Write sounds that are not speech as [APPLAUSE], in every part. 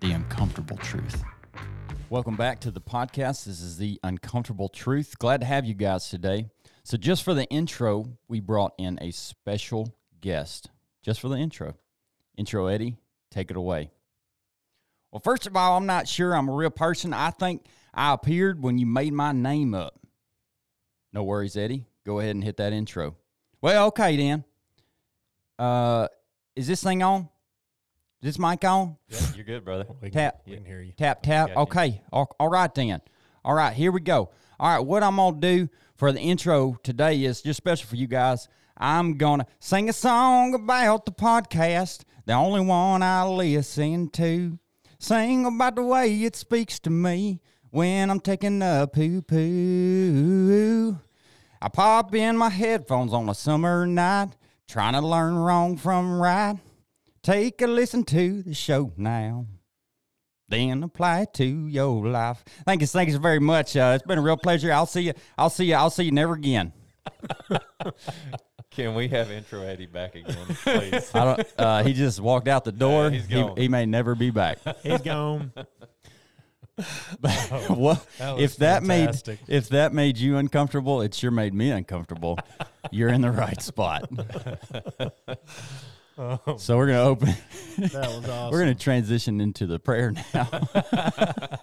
the uncomfortable truth. Welcome back to the podcast. This is the uncomfortable truth. Glad to have you guys today. So, just for the intro, we brought in a special guest. Just for the intro. Intro, Eddie, take it away. Well, first of all, I'm not sure I'm a real person. I think I appeared when you made my name up. No worries, Eddie. Go ahead and hit that intro. Well, okay then. Uh, is this thing on? Is this mic on? Yeah, you're good, brother. We Tap. We can hear you. Tap, tap. Okay. All, all right, then. All right, here we go. All right, what I'm going to do for the intro today is just special for you guys. I'm going to sing a song about the podcast, the only one I listen to. Sing about the way it speaks to me when I'm taking a poo poo. I pop in my headphones on a summer night, trying to learn wrong from right. Take a listen to the show now then apply it to your life. Thank you, thank you very much. Uh, it's been a real pleasure. I'll see you. I'll see you. I'll see you never again. [LAUGHS] Can we have intro Eddie back again, [LAUGHS] please? I don't. Uh, he just walked out the door. he's he, gone. he may never be back. [LAUGHS] He's gone. what that if that fantastic. made if that made you uncomfortable? It sure made me uncomfortable. You're in the right spot. So we're gonna open. [LAUGHS] That was awesome. [LAUGHS] We're gonna transition into the prayer now. [LAUGHS]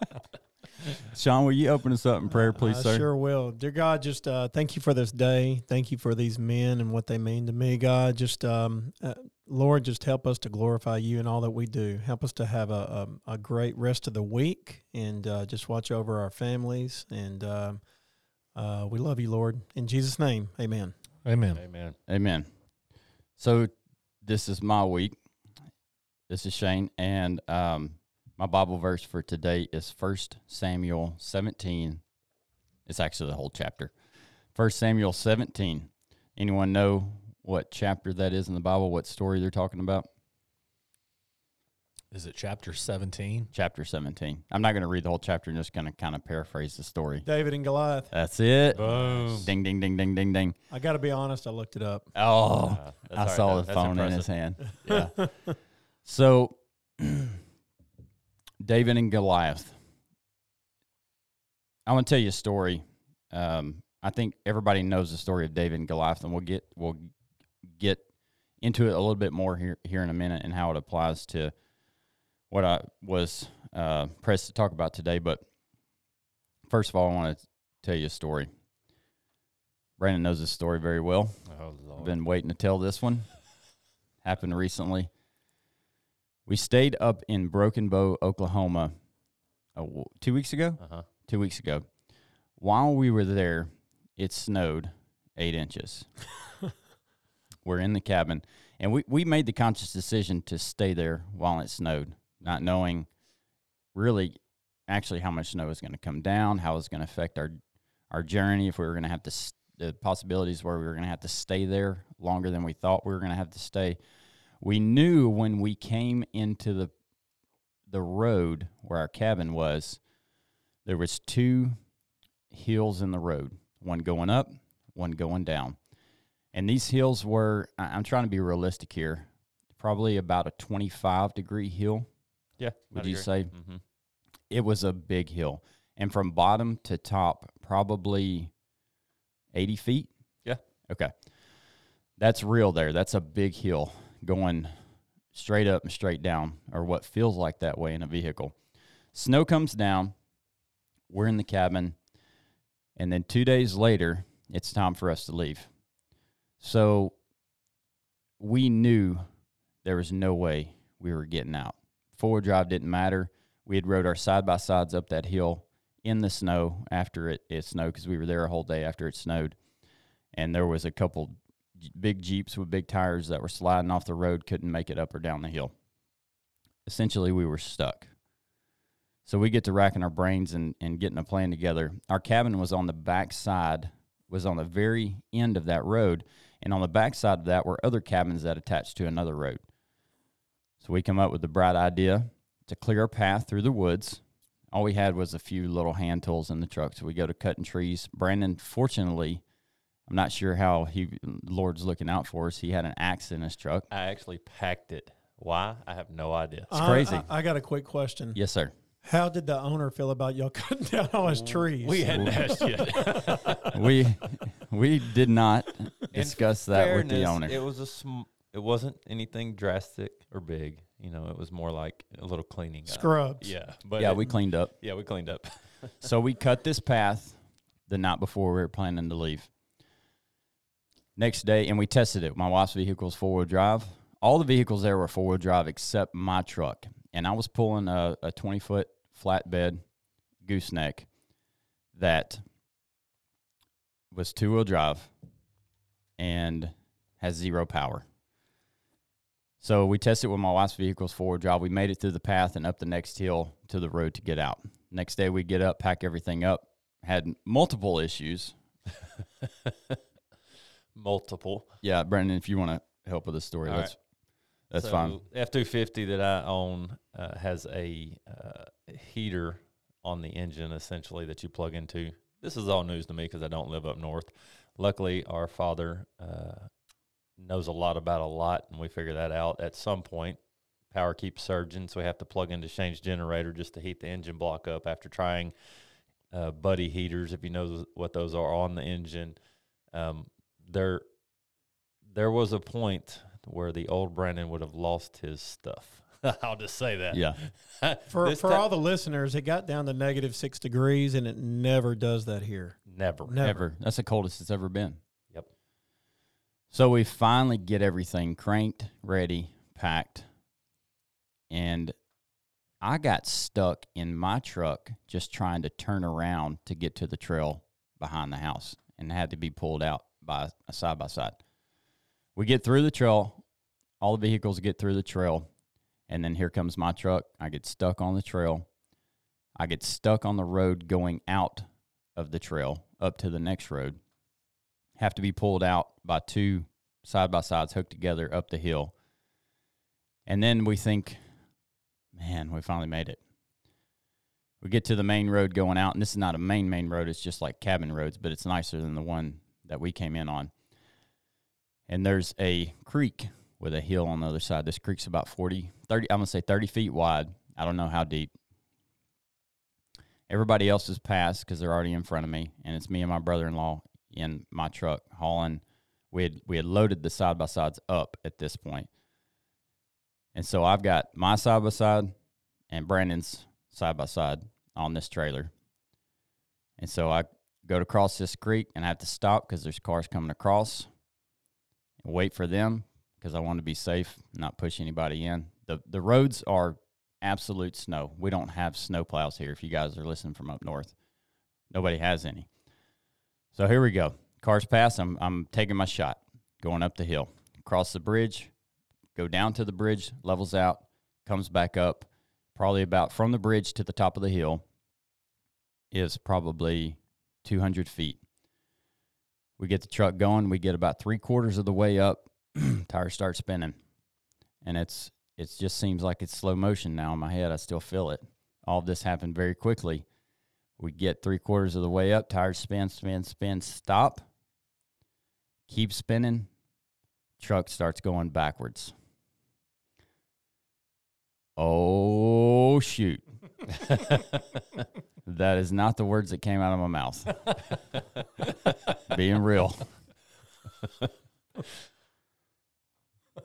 Sean, will you open us up in prayer, please, I sir? sure will. Dear God, just uh, thank you for this day. Thank you for these men and what they mean to me, God. Just, um, uh, Lord, just help us to glorify you in all that we do. Help us to have a, a, a great rest of the week and uh, just watch over our families. And um uh, we love you, Lord. In Jesus' name, amen. Amen. Amen. Amen. So this is my week. This is Shane, and um, my Bible verse for today is First Samuel 17. It's actually the whole chapter. First Samuel 17. Anyone know what chapter that is in the Bible? What story they're talking about? Is it chapter 17? Chapter 17. I'm not going to read the whole chapter. I'm just going to kind of paraphrase the story. David and Goliath. That's it. Boom. Ding, ding, ding, ding, ding, ding. I got to be honest, I looked it up. Oh, Uh, I all right, saw though. the That's phone in his hand. [LAUGHS] Yeah. so, [CLEARS THROAT] David and Goliath. I want to tell you a story. Um, I think everybody knows the story of David and Goliath, and we'll get we'll get into it a little bit more here here in a minute and how it applies to what I was uh, pressed to talk about today. But first of all, I want to tell you a story. Brandon knows this story very well. Oh, Lord. I've been waiting to tell this one. [LAUGHS] Happened recently. We stayed up in Broken Bow, Oklahoma, uh, two weeks ago. uh-huh. Two weeks ago. While we were there, it snowed eight inches. [LAUGHS] we're in the cabin, and we, we made the conscious decision to stay there while it snowed, not knowing really actually how much snow is going to come down, how it's going to affect our our journey, if we were going to have to the possibilities where we were going to have to stay there longer than we thought we were going to have to stay. We knew when we came into the the road where our cabin was, there was two hills in the road, one going up, one going down. And these hills were I'm trying to be realistic here, probably about a 25 degree hill. Yeah. Would you say Mm-hmm. it was a big hill? And from bottom to top probably 80 feet? Yeah. okay. That's real there. That's a big hill going straight up and straight down or what feels like that way in a vehicle. Snow comes down. We're in the cabin. And then two days later it's time for us to leave. So we knew there was no way we were getting out four drive didn't matter we had rode our side by sides up that hill in the snow after it, it snowed because we were there a whole day after it snowed. And there was a couple big Jeeps with big tires that were sliding off the road, couldn't make it up or down the hill. Essentially, we were stuck. So we get to racking our brains and, and getting a plan together. Our cabin was on the back side, was on the very end of that road. And on the back side of that were other cabins that attached to another road. So we come up with the bright idea to clear a path through the woods. All we had was a few little hand tools in the truck. So we go to cutting trees. Brandon, fortunately, I'm not sure how he Lord's looking out for us. He had an axe in his truck. I actually packed it. Why? I have no idea. I- crazy. I, I got a quick question. Yes, sir. How did the owner feel about y'all [LAUGHS] cutting down all his trees? We hadn't asked yet. [LAUGHS] we we did not discuss that with the Fairness, owner. It was a sm- it wasn't anything drastic or big. You know, it was more like a little cleaning up. Scrubs. Yeah, but yeah, it- we cleaned up. yeah we cleaned up. [LAUGHS] So we cut this path the night before we were planning to leave. Next day, and we tested it. My wife's vehicle's four wheel drive. All the vehicles there were four wheel drive except my truck. And I was pulling a, a 20 foot flatbed gooseneck that was two wheel drive and has zero power. So we tested with my wife's vehicle's forward drive. We made it through the path and up the next hill to the road to get out. Next day we get up, pack everything up. Had multiple issues. [LAUGHS] Multiple. Yeah, Brendan, if you want to help with the story, All that's that's So, fine. F two fifty that I own uh, has a uh, heater on the engine essentially that you plug into. This is all news to me because I don't live up north. Luckily, our father uh, knows a lot about a lot, and we figure that out at some point. Power keeps surging, so we have to plug into Shane's generator just to heat the engine block up after trying uh, buddy heaters, if you know what those are on the engine. Um, there, there was a point where the old Brandon would have lost his stuff. [LAUGHS] I'll just say that. Yeah. [LAUGHS] For, This for ti- all the listeners, it got down to negative six degrees, and it never does that here. never. Never. Ever. That's the coldest it's ever been. So we finally get everything cranked, ready, packed, and I got stuck in my truck just trying to turn around to get to the trail behind the house and had to be pulled out by a side by side. We get through the trail, all the vehicles get through the trail, and then here comes my truck. I get stuck on the trail. I get stuck on the road going out of the trail up to the next road. Have to be pulled out by two side by sides hooked together up the hill. And then we think, man, we finally made it. We get to the main road going out, and this is not a main, main road. It's just like cabin roads, but it's nicer than the one that we came in on. And there's a creek with a hill on the other side. This creek's about 40, 30, I'm going to say 30 feet wide. I don't know how deep. Everybody else is passed because they're already in front of me, and it's me and my brother-in-law in my truck hauling. We had we had loaded the side by sides up at this point, and so I've got my side by side and Brandon's side by side on this trailer, and so I go to cross this creek and I have to stop because there's cars coming across, and wait for them because I want to be safe, not push anybody in. the The roads are absolute snow. We don't have snow plows here. If you guys are listening from up north, nobody has any. So here we go. Cars pass. I'm I'm taking my shot, going up the hill, cross the bridge, go down to the bridge, levels out, comes back up. Probably about from the bridge to the top of the hill is probably 200 feet. We get the truck going. We get about three quarters of the way up. [CLEARS THROAT] tire starts spinning, and it's it just seems like it's slow motion now in my head. I still feel it. All this happened very quickly. We get three quarters of the way up, tires spin, spin, spin, stop, keep spinning, truck starts going backwards. Oh, shoot. [LAUGHS] that is not the words that came out of my mouth. Being real.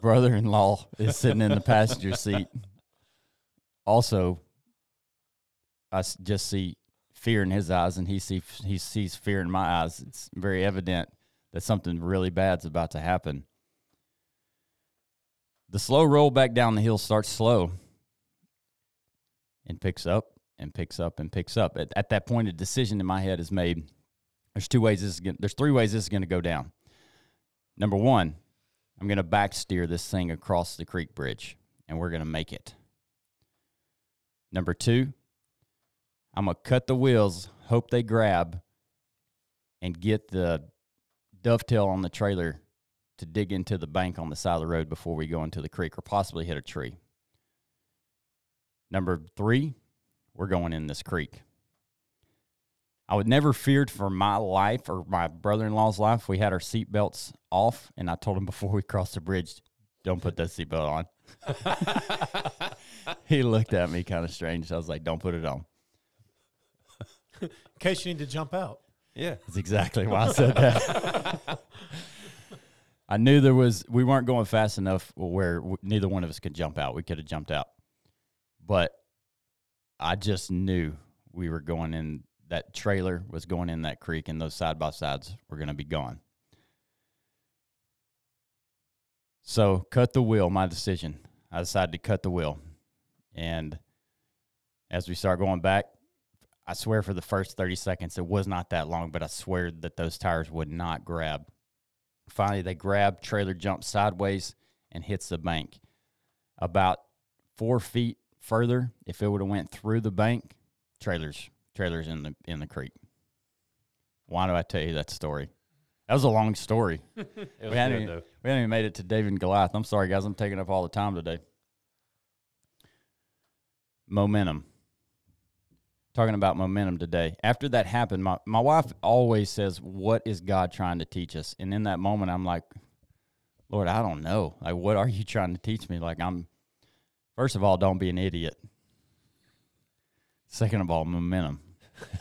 Brother in law is sitting in the passenger seat. Also, I just see fear in his eyes, and he see he sees fear in my eyes. It's very evident that something really bad's about to happen. The slow roll back down the hill starts slow and picks up and picks up and picks up. At, at that point, a decision in my head is made. There's two ways this is gonna, There's three ways this is going to go down. Number one, I'm going to backsteer this thing across the creek bridge, and we're going to make it. Number two, I'm gonna cut the wheels, hope they grab, and get the dovetail on the trailer to dig into the bank on the side of the road before we go into the creek or possibly hit a tree. Number three, we're going in this creek. I would never feared for my life or my brother in law's life. We had our seatbelts off, and I told him [LAUGHS] before we crossed the bridge, don't put that seatbelt on. [LAUGHS] he looked at me kind of strange. I was like, don't put it on. In case you need to jump out. Yeah. That's exactly why I said that. I knew there was, we weren't going fast enough where neither one of us could jump out. We could have jumped out. But I just knew we were going in, that trailer was going in that creek, and those side by sides were going to be gone. So, cut the wheel, my decision. I decided to cut the wheel. And as we start going back, I swear for the first 30 seconds, it was not that long, but I swear that those tires would not grab. Finally, they grab, trailer jumps sideways and hits the bank. About four feet further, if it would have went through the bank, trailers, trailers in the in the creek. Why do I tell you that story? That was a long story. [LAUGHS] We hadn't, good, even, we hadn't even made it to David and Goliath. I'm sorry, guys. I'm taking up all the time today. Momentum. Talking about momentum today. After that happened, my, my wife always says, What is God trying to teach us? And in that moment, I'm like, Lord, I don't know. Like, what are you trying to teach me? Like, I'm, first of all, don't be an idiot. Second of all, momentum.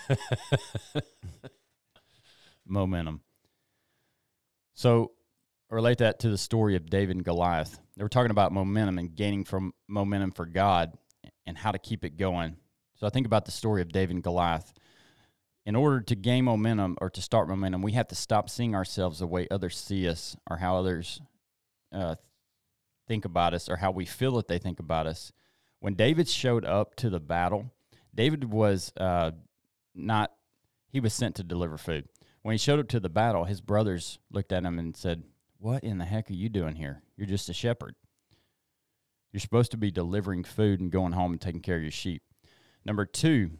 [LAUGHS] momentum. So relate that to the story of David and Goliath. They were talking about momentum and gaining from momentum for God and how to keep it going. So I think about the story of David and Goliath. In order to gain momentum or to start momentum, we have to stop seeing ourselves the way others see us or how others uh, think about us or how we feel that they think about us. When David showed up to the battle, David was uh, not, he was sent to deliver food. When he showed up to the battle, his brothers looked at him and said, What in the heck are you doing here? You're just a shepherd. You're supposed to be delivering food and going home and taking care of your sheep. Number two,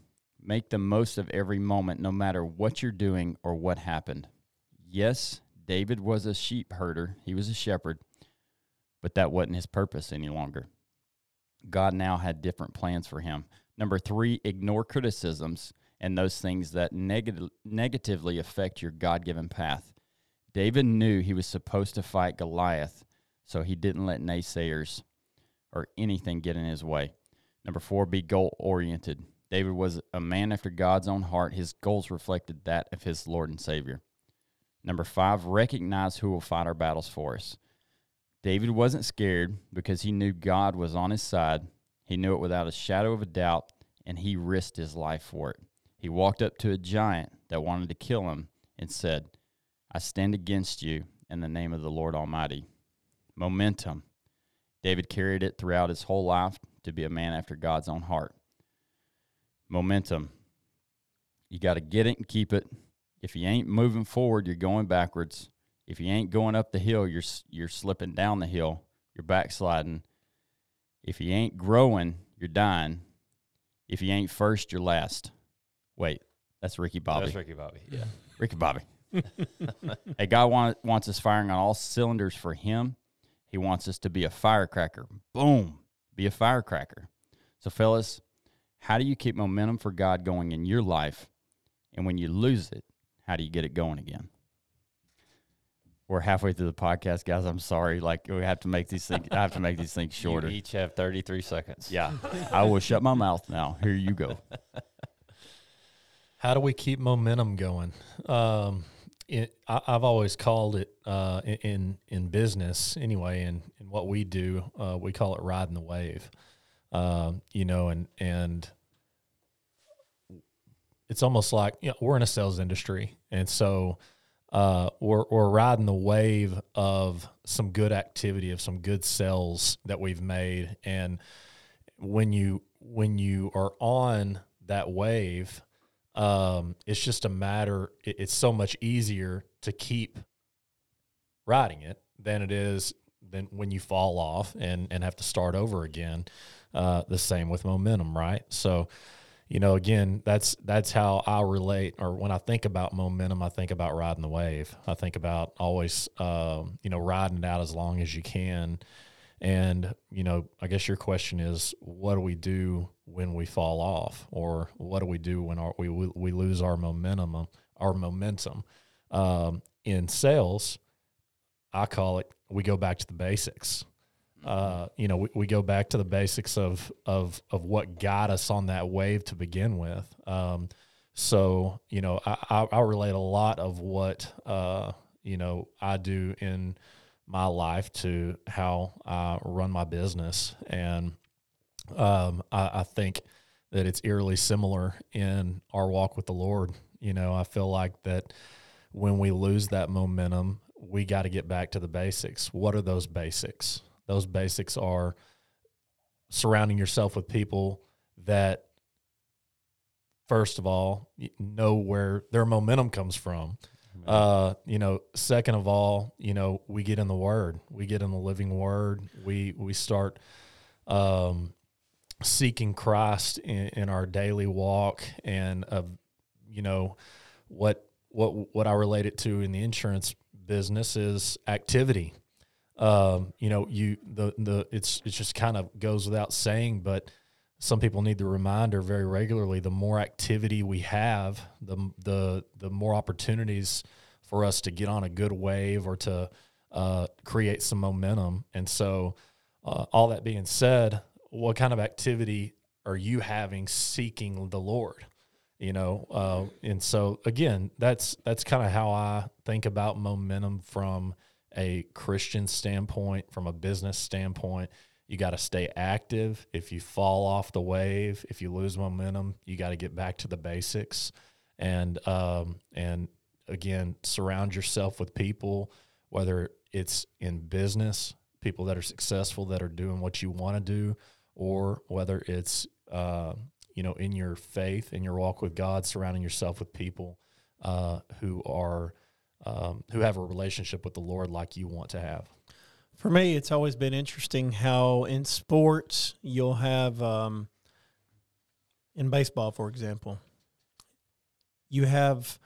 make the most of every moment, no matter what you're doing or what happened. Yes, David was a sheep herder, he was a shepherd, but that wasn't his purpose any longer. God now had different plans for him. Number three, ignore criticisms and those things that neg- negatively affect your God given path. David knew he was supposed to fight Goliath, so he didn't let naysayers or anything get in his way. Number four, be goal oriented. David was a man after God's own heart. His goals reflected that of his Lord and Savior. Number five, recognize who will fight our battles for us. David wasn't scared because he knew God was on his side. He knew it without a shadow of a doubt, and he risked his life for it. He walked up to a giant that wanted to kill him and said, I stand against you in the name of the Lord Almighty. Momentum. David carried it throughout his whole life to be a man after God's own heart. Momentum. You got to get it and keep it. If you ain't moving forward, you're going backwards. If you ain't going up the hill, you're you're slipping down the hill. You're backsliding. If you ain't growing, you're dying. If you ain't first, you're last. Wait, that's Ricky Bobby. That's Ricky Bobby. Yeah. [LAUGHS] Ricky Bobby. [LAUGHS] hey, God want, wants us firing on all cylinders for Him. He wants us to be a firecracker. Boom, be a firecracker. So, fellas, how do you keep momentum for God going in your life? And when you lose it, how do you get it going again? We're halfway through the podcast, guys. I'm sorry. Like we have to make these things. I have to make these things [LAUGHS] shorter. You each have 33 seconds. Yeah, I will shut my mouth now. Here you go. [LAUGHS] How do we keep momentum going? Um, it, I, I've always called it uh, in- in in business anyway, and in what we do, uh, we call it riding the wave. Um, you know, and and it's almost like you know, we're in a sales industry, and so uh, we're we're riding the wave of some good activity, of some good sales that we've made, and when you when you are on that wave, um, it's just a matter. It, it's so much easier to keep riding it than it is than when you fall off and and have to start over again. Uh, the same with momentum, right? So, you know, again, that's that's how I relate, or when I think about momentum, I think about riding the wave. I think about always, um, you know, riding it out as long as you can. And you know, I guess your question is, what do we do when we fall off, or what do we do when our, we we lose our momentum? Our momentum um, in sales, I call it. We go back to the basics uh, you know, we, we go back to the basics of of of what got us on that wave to begin with. Um, so you know, I, I, I, relate a lot of what uh, you know I do in my life to how I run my business, and um, I, I think that it's eerily similar in our walk with the Lord. You know, I feel like that when we lose that momentum, we got to get back to the basics. What are those basics? Those basics are surrounding yourself with people that, first of all, know where their momentum comes from. Uh, you know, second of all, you know, we get in the Word, we get in the living Word, we we start um, seeking Christ in, in our daily walk, and uh, you know, what what what I relate it to in the insurance business is activity um, you know, you the the it's it just kind of goes without saying, but some people need the reminder very regularly. The more activity we have, the the the more opportunities for us to get on a good wave or to uh, create some momentum. And so, uh, all that being said, what kind of activity are you having seeking the Lord? You know, uh, and so again, that's that's kind of how I think about momentum from a Christian standpoint, from a business standpoint, you got to stay active. If you fall off the wave, if you lose momentum, you got to get back to the basics, and um, and again, surround yourself with people, whether it's in business, people that are successful that are doing what you want to do, or whether it's uh, you know in your faith, in your walk with God, surrounding yourself with people uh, who are um, who have a relationship with the Lord like you want to have. For me, it's always been interesting how in sports you'll have, um, in baseball, for example, you have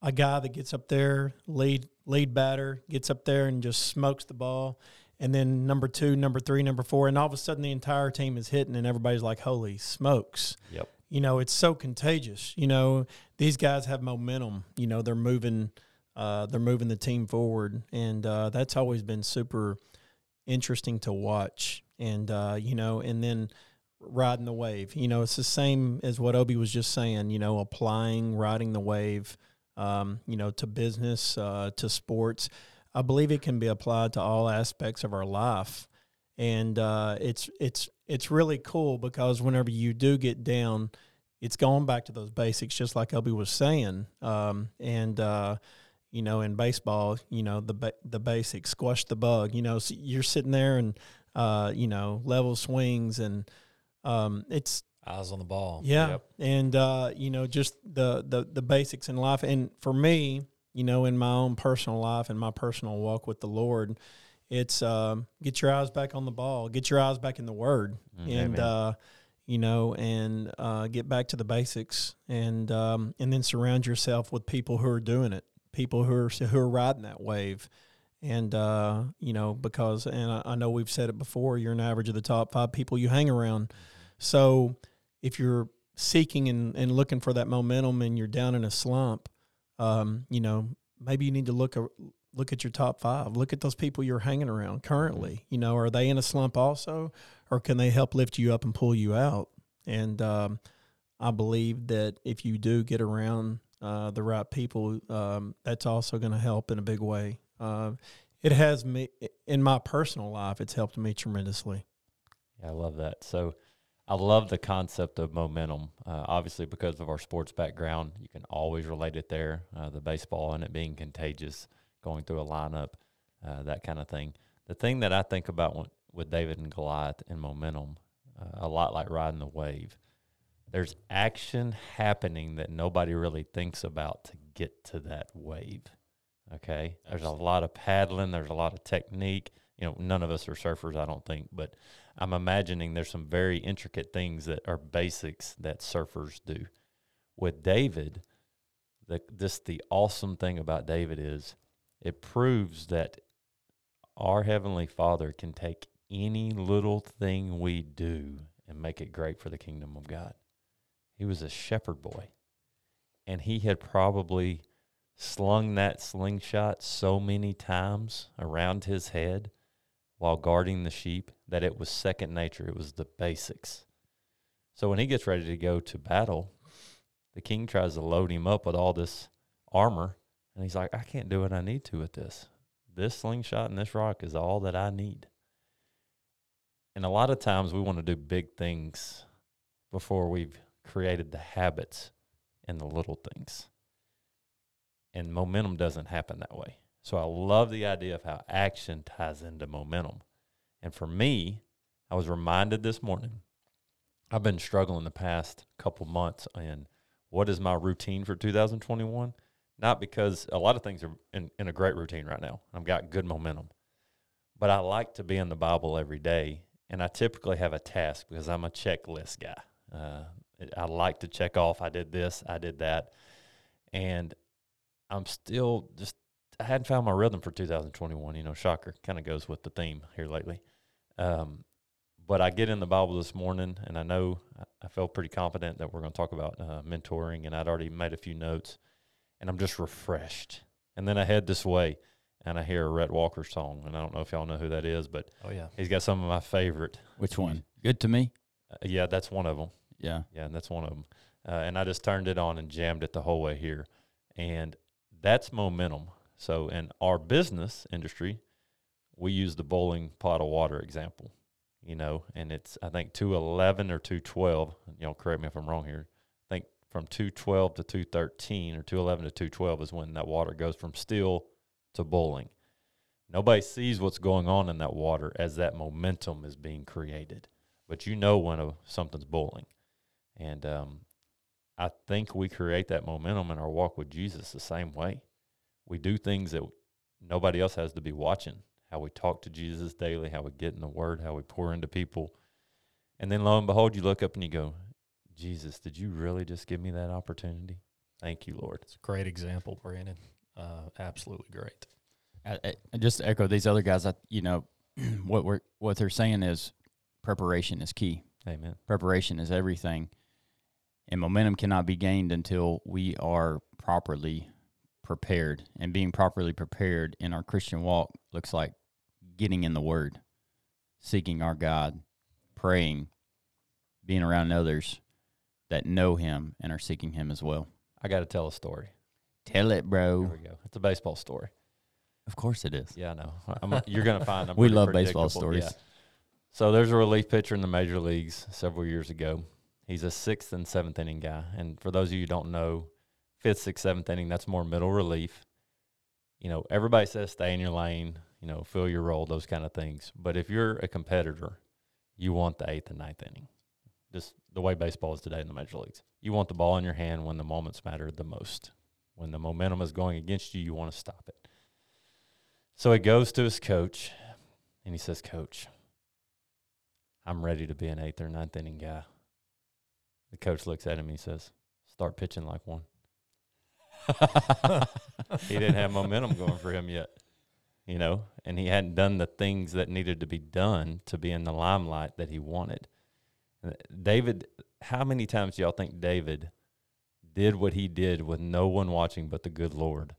a guy that gets up there, lead lead batter, gets up there and just smokes the ball, and then number two, number three, number four, and all of a sudden the entire team is hitting, and everybody's like, "Holy smokes!" Yep. You know, it's so contagious. You know, these guys have momentum. You know, they're moving uh, they're moving the team forward, and uh, that's always been super interesting to watch. And uh, you know, and then riding the wave. You know, it's the same as what Obi was just saying. You know, applying riding the wave. Um, you know, to business, uh, to sports. I believe it can be applied to all aspects of our life, and uh, it's it's it's really cool because whenever you do get down, it's going back to those basics, just like Obi was saying, um, and uh, you know, in baseball, you know, the ba- the basics, squash the bug. You know, so you're sitting there and uh, you know, level swings and um, it's eyes on the ball. Yeah, yep. and uh, you know, just the the the basics in life. And for me, you know, in my own personal life and my personal walk with the Lord, it's um, get your eyes back on the ball, get your eyes back in the Word, mm, and uh, you know, and uh, get back to the basics, and um, and then surround yourself with people who are doing it people who are who are riding that wave. And uh, you know, because and I, I know we've said it before, you're an average of the top five people you hang around. So if you're seeking and, and looking for that momentum and you're down in a slump, um, you know, maybe you need to look look at your top five. Look at those people you're hanging around currently. You know, are they in a slump also, or can they help lift you up and pull you out? And um, I believe that if you do get around uh, the right people, um, that's also going to help in a big way. Uh, it has me in my personal life. It's helped me tremendously. Yeah, I love that. So, I love the concept of momentum. Uh, obviously, because of our sports background, you can always relate it there. Uh, the baseball and it being contagious, going through a lineup, uh, that kind of thing. The thing that I think about with, with David and Goliath and momentum, uh, a lot like riding the wave, there's action happening that nobody really thinks about to get to that wave. Okay. There's a lot of paddling, there's a lot of technique. You know, none of us are surfers, I don't think, but I'm imagining there's some very intricate things that are basics that surfers do. With David, the this the awesome thing about David is it proves that our heavenly Father can take any little thing we do and make it great for the kingdom of God. He was a shepherd boy, and he had probably slung that slingshot so many times around his head while guarding the sheep that it was second nature. It was the basics. So when he gets ready to go to battle, the king tries to load him up with all this armor, and he's like, I can't do what I need to with this. This slingshot and this rock is all that I need. And a lot of times we want to do big things before we've created the habits and the little things. And momentum doesn't happen that way. So I love the idea of how action ties into momentum. And for me, I was reminded this morning, I've been struggling the past couple months in what is my routine for 2021? Not because a lot of things are in, in a great routine right now. I've got good momentum. But I like to be in the Bible every day. And I typically have a task because I'm a checklist guy. Uh, I like to check off, I did this, I did that. And I'm still just, I hadn't found my rhythm for 2021. You know, shocker, kind of goes with the theme here lately. Um, but I get in the Bible this morning, and I know I felt pretty confident that we're going to talk about uh, mentoring, and I'd already made a few notes, and I'm just refreshed. And then I head this way, and I hear a Rhett Walker song, and I don't know if y'all know who that is, but Oh yeah. he's got some of my favorite. Which one? Good to me? Uh, yeah, that's one of them. Yeah. Yeah, that's one of them. Uh, and I just turned it on and jammed it the whole way here. And that's momentum. So in our business industry, we use the bowling pot of water example, you know, and it's, I think, 211 or 212. You know, correct me if I'm wrong here. I think from 212 to 213 or 211 to 212 is when that water goes from still to bowling. Nobody sees what's going on in that water as that momentum is being created, but you know when a, something's bowling. And um, I think we create that momentum in our walk with Jesus the same way. We do things that nobody else has to be watching. How we talk to Jesus daily, how we get in the Word, how we pour into people. And then lo and behold, you look up and you go, Jesus, did you really just give me that opportunity? Thank you, Lord. It's a great example, Brandon. Uh, absolutely great. I, I, just to echo these other guys, I, you know, [CLEARS THROAT] what we're what they're saying is preparation is key. Amen. Preparation is everything, and momentum cannot be gained until we are properly prepared. And being properly prepared in our Christian walk looks like getting in the Word, seeking our God, praying, being around others that know Him and are seeking Him as well. I got to tell a story. Tell it, Here bro. we go. It's a baseball story. Of course it is. Yeah, I know. [LAUGHS] I'm, you're going to find. I'm [LAUGHS] We love baseball stories. Yeah. So there's a relief pitcher in the major leagues several years ago. He's a sixth and seventh inning guy. And for those of you who don't know, fifth, sixth, seventh inning, that's more middle relief. You know, everybody says stay in your lane, you know, fill your role, those kind of things. But if you're a competitor, you want the eighth and ninth inning. Just the way baseball is today in the major leagues. You want the ball in your hand when the moments matter the most. When the momentum is going against you, you want to stop it. So he goes to his coach and he says, Coach, I'm ready to be an eighth or ninth inning guy. The coach looks at him and he says, Start pitching like one. He didn't have momentum going for him yet, you know, and he hadn't done the things that needed to be done to be in the limelight that he wanted. David, how many times do y'all think David did what he did with no one watching but the good Lord?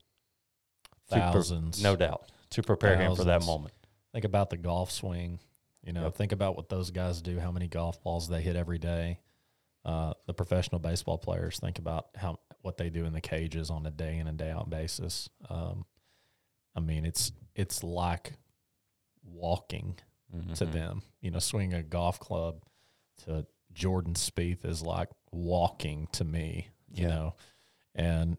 To pre- Thousands. no doubt, to prepare him for that moment. Think about the golf swing. You know, Yep. think about what those guys do, how many golf balls they hit every day. Uh, the professional baseball players think about how what they do in the cages on a day in and day out basis. Um, I mean, it's it's like walking to Mhm. them. You know, swinging a golf club to Jordan Spieth is like walking to me. You Yeah. know, and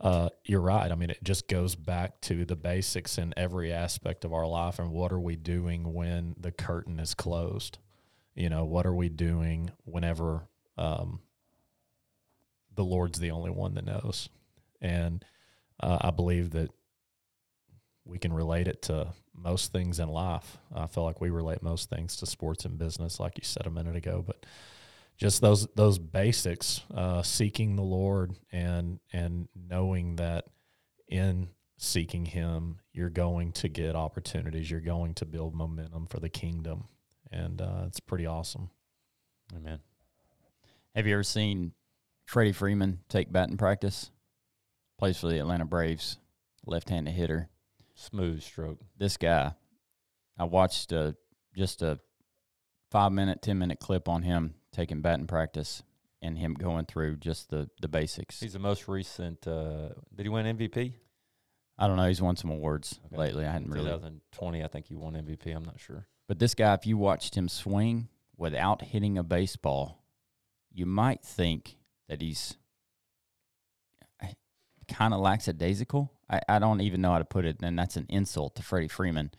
uh, you're right. I mean, it just goes back to the basics in every aspect of our life. And what are we doing when the curtain is closed? You know, what are we doing whenever um, the Lord's the only one that knows? And uh, I believe that we can relate it to most things in life. I feel like we relate most things to sports and business, like you said a minute ago. But just those those basics, uh, seeking the Lord and and knowing that in seeking Him, you're going to get opportunities. You're going to build momentum for the kingdom, and uh, it's pretty awesome. Amen. Have you ever seen Freddie Freeman take batting practice? Plays for the Atlanta Braves, left-handed hitter. Smooth stroke. This guy, I watched uh, just a five-minute, ten-minute clip on him taking batting practice and him going through just the the basics. He's the most recent. Uh, did he win MVP? I don't know. He's won some awards Okay. lately. I hadn't really 2020, I think he won MVP. I'm not sure. But this guy, if you watched him swing without hitting a baseball, you might think that he's kind of lackadaisical. I, I don't even know how to put it, and that's an insult to Freddie Freeman.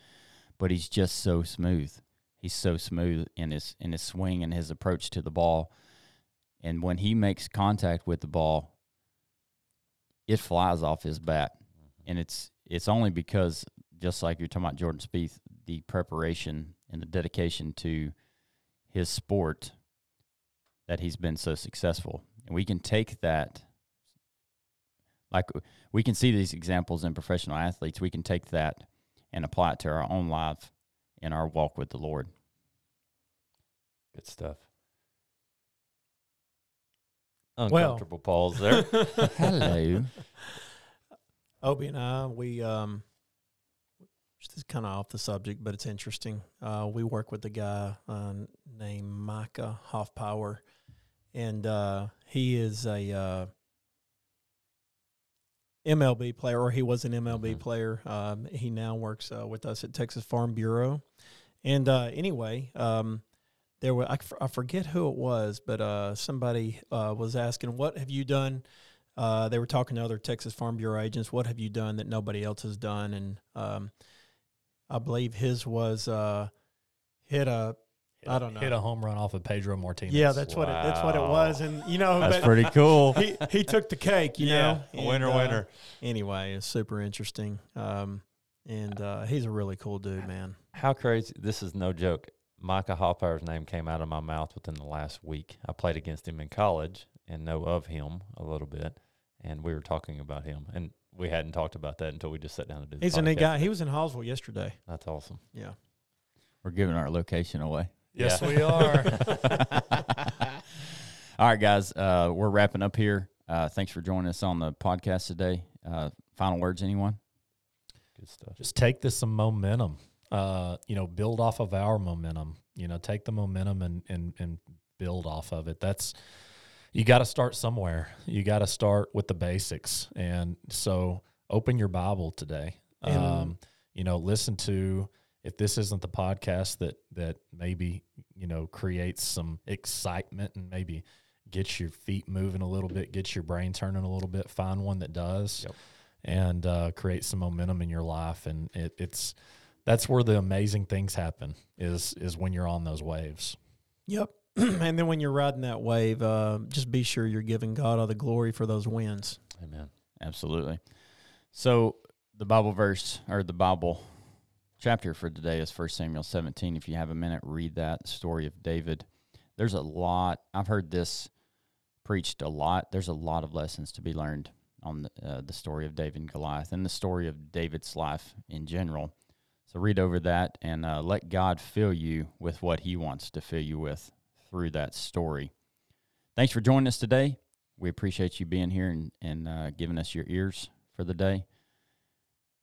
But he's just so smooth. He's so smooth in his in his swing and his approach to the ball. And when he makes contact with the ball, it flies off his bat mm-hmm. and it's it's only because just like you're talking about Jordan Spieth, the preparation and the dedication to his sport that he's been so successful. And we can take that like we can see these examples in professional athletes. We can take that and apply it to our own life in our walk with the Lord. Good stuff. Well- Uncomfortable pause there. [LAUGHS] Hello. [LAUGHS] Obie and I, we um, this is kind of off the subject, but it's interesting. Uh, we work with a guy uh, named Micah Hoffpauir, and uh, he is a uh, MLB player, or he was an MLB Mhm. player. Um, he now works uh, with us at Texas Farm Bureau. And uh, anyway, um, there were I, f- I forget who it was, but uh, somebody uh, was asking, "What have you done?" Uh, they were talking to other Texas Farm Bureau agents. What have you done that nobody else has done? And um, I believe his was uh, hit a I don't know. Hit a home run off of Pedro Martinez. yeah, that's what it, that's what it was. And you know, That's but pretty cool. [LAUGHS] he he took the cake. You know, Yeah, winner, And, uh, winner. Anyway, it's super interesting. Um, and uh, he's a really cool dude, man. How crazy! This is no joke. Micah Hoffpauir's name came out of my mouth within the last week. I played against him in college and know of him a little bit, and we were talking about him, and we hadn't talked about that until we just sat down to do. the He's a neat guy. He was in Hallsville yesterday. That's awesome. Yeah. We're giving our location away. Yes, Yeah. we are. [LAUGHS] All right, guys, uh, we're wrapping up here. Uh, thanks for joining us on the podcast today. Uh, final words, anyone? Good stuff. just take this some momentum. Uh, you know, build off of our momentum. You know, take the momentum and and and build off of it. That's you got to start somewhere. You got to start with the basics. And so, open your Bible today. Um, you know, listen to if this isn't the podcast that that maybe you know creates some excitement and maybe gets your feet moving a little bit, gets your brain turning a little bit. Find one that does Yep. and uh, create some momentum in your life. And it, it's that's where the amazing things happen is is when you're on those waves. Yep. [CLEARS THROAT] and then when you're riding that wave, uh, just be sure you're giving God all the glory for those wins. Amen. Absolutely. So the Bible verse or the Bible chapter for today is 1 Samuel 17. If you have a minute, read that story of David. There's a lot. I've heard this preached a lot. There's a lot of lessons to be learned on the, uh, the story of David and Goliath and the story of David's life in general. So read over that and uh, let God fill you with what He wants to fill you with through that story. Thanks for joining us today. We appreciate you being here and, and uh, giving us your ears for the day.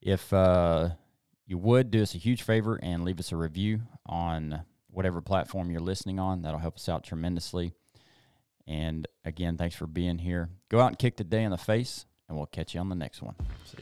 If uh, you would do us a huge favor and leave us a review on whatever platform you're listening on, that'll help us out tremendously. And again, thanks for being here. Go out and kick the day in the face, and we'll catch you on the next one. See.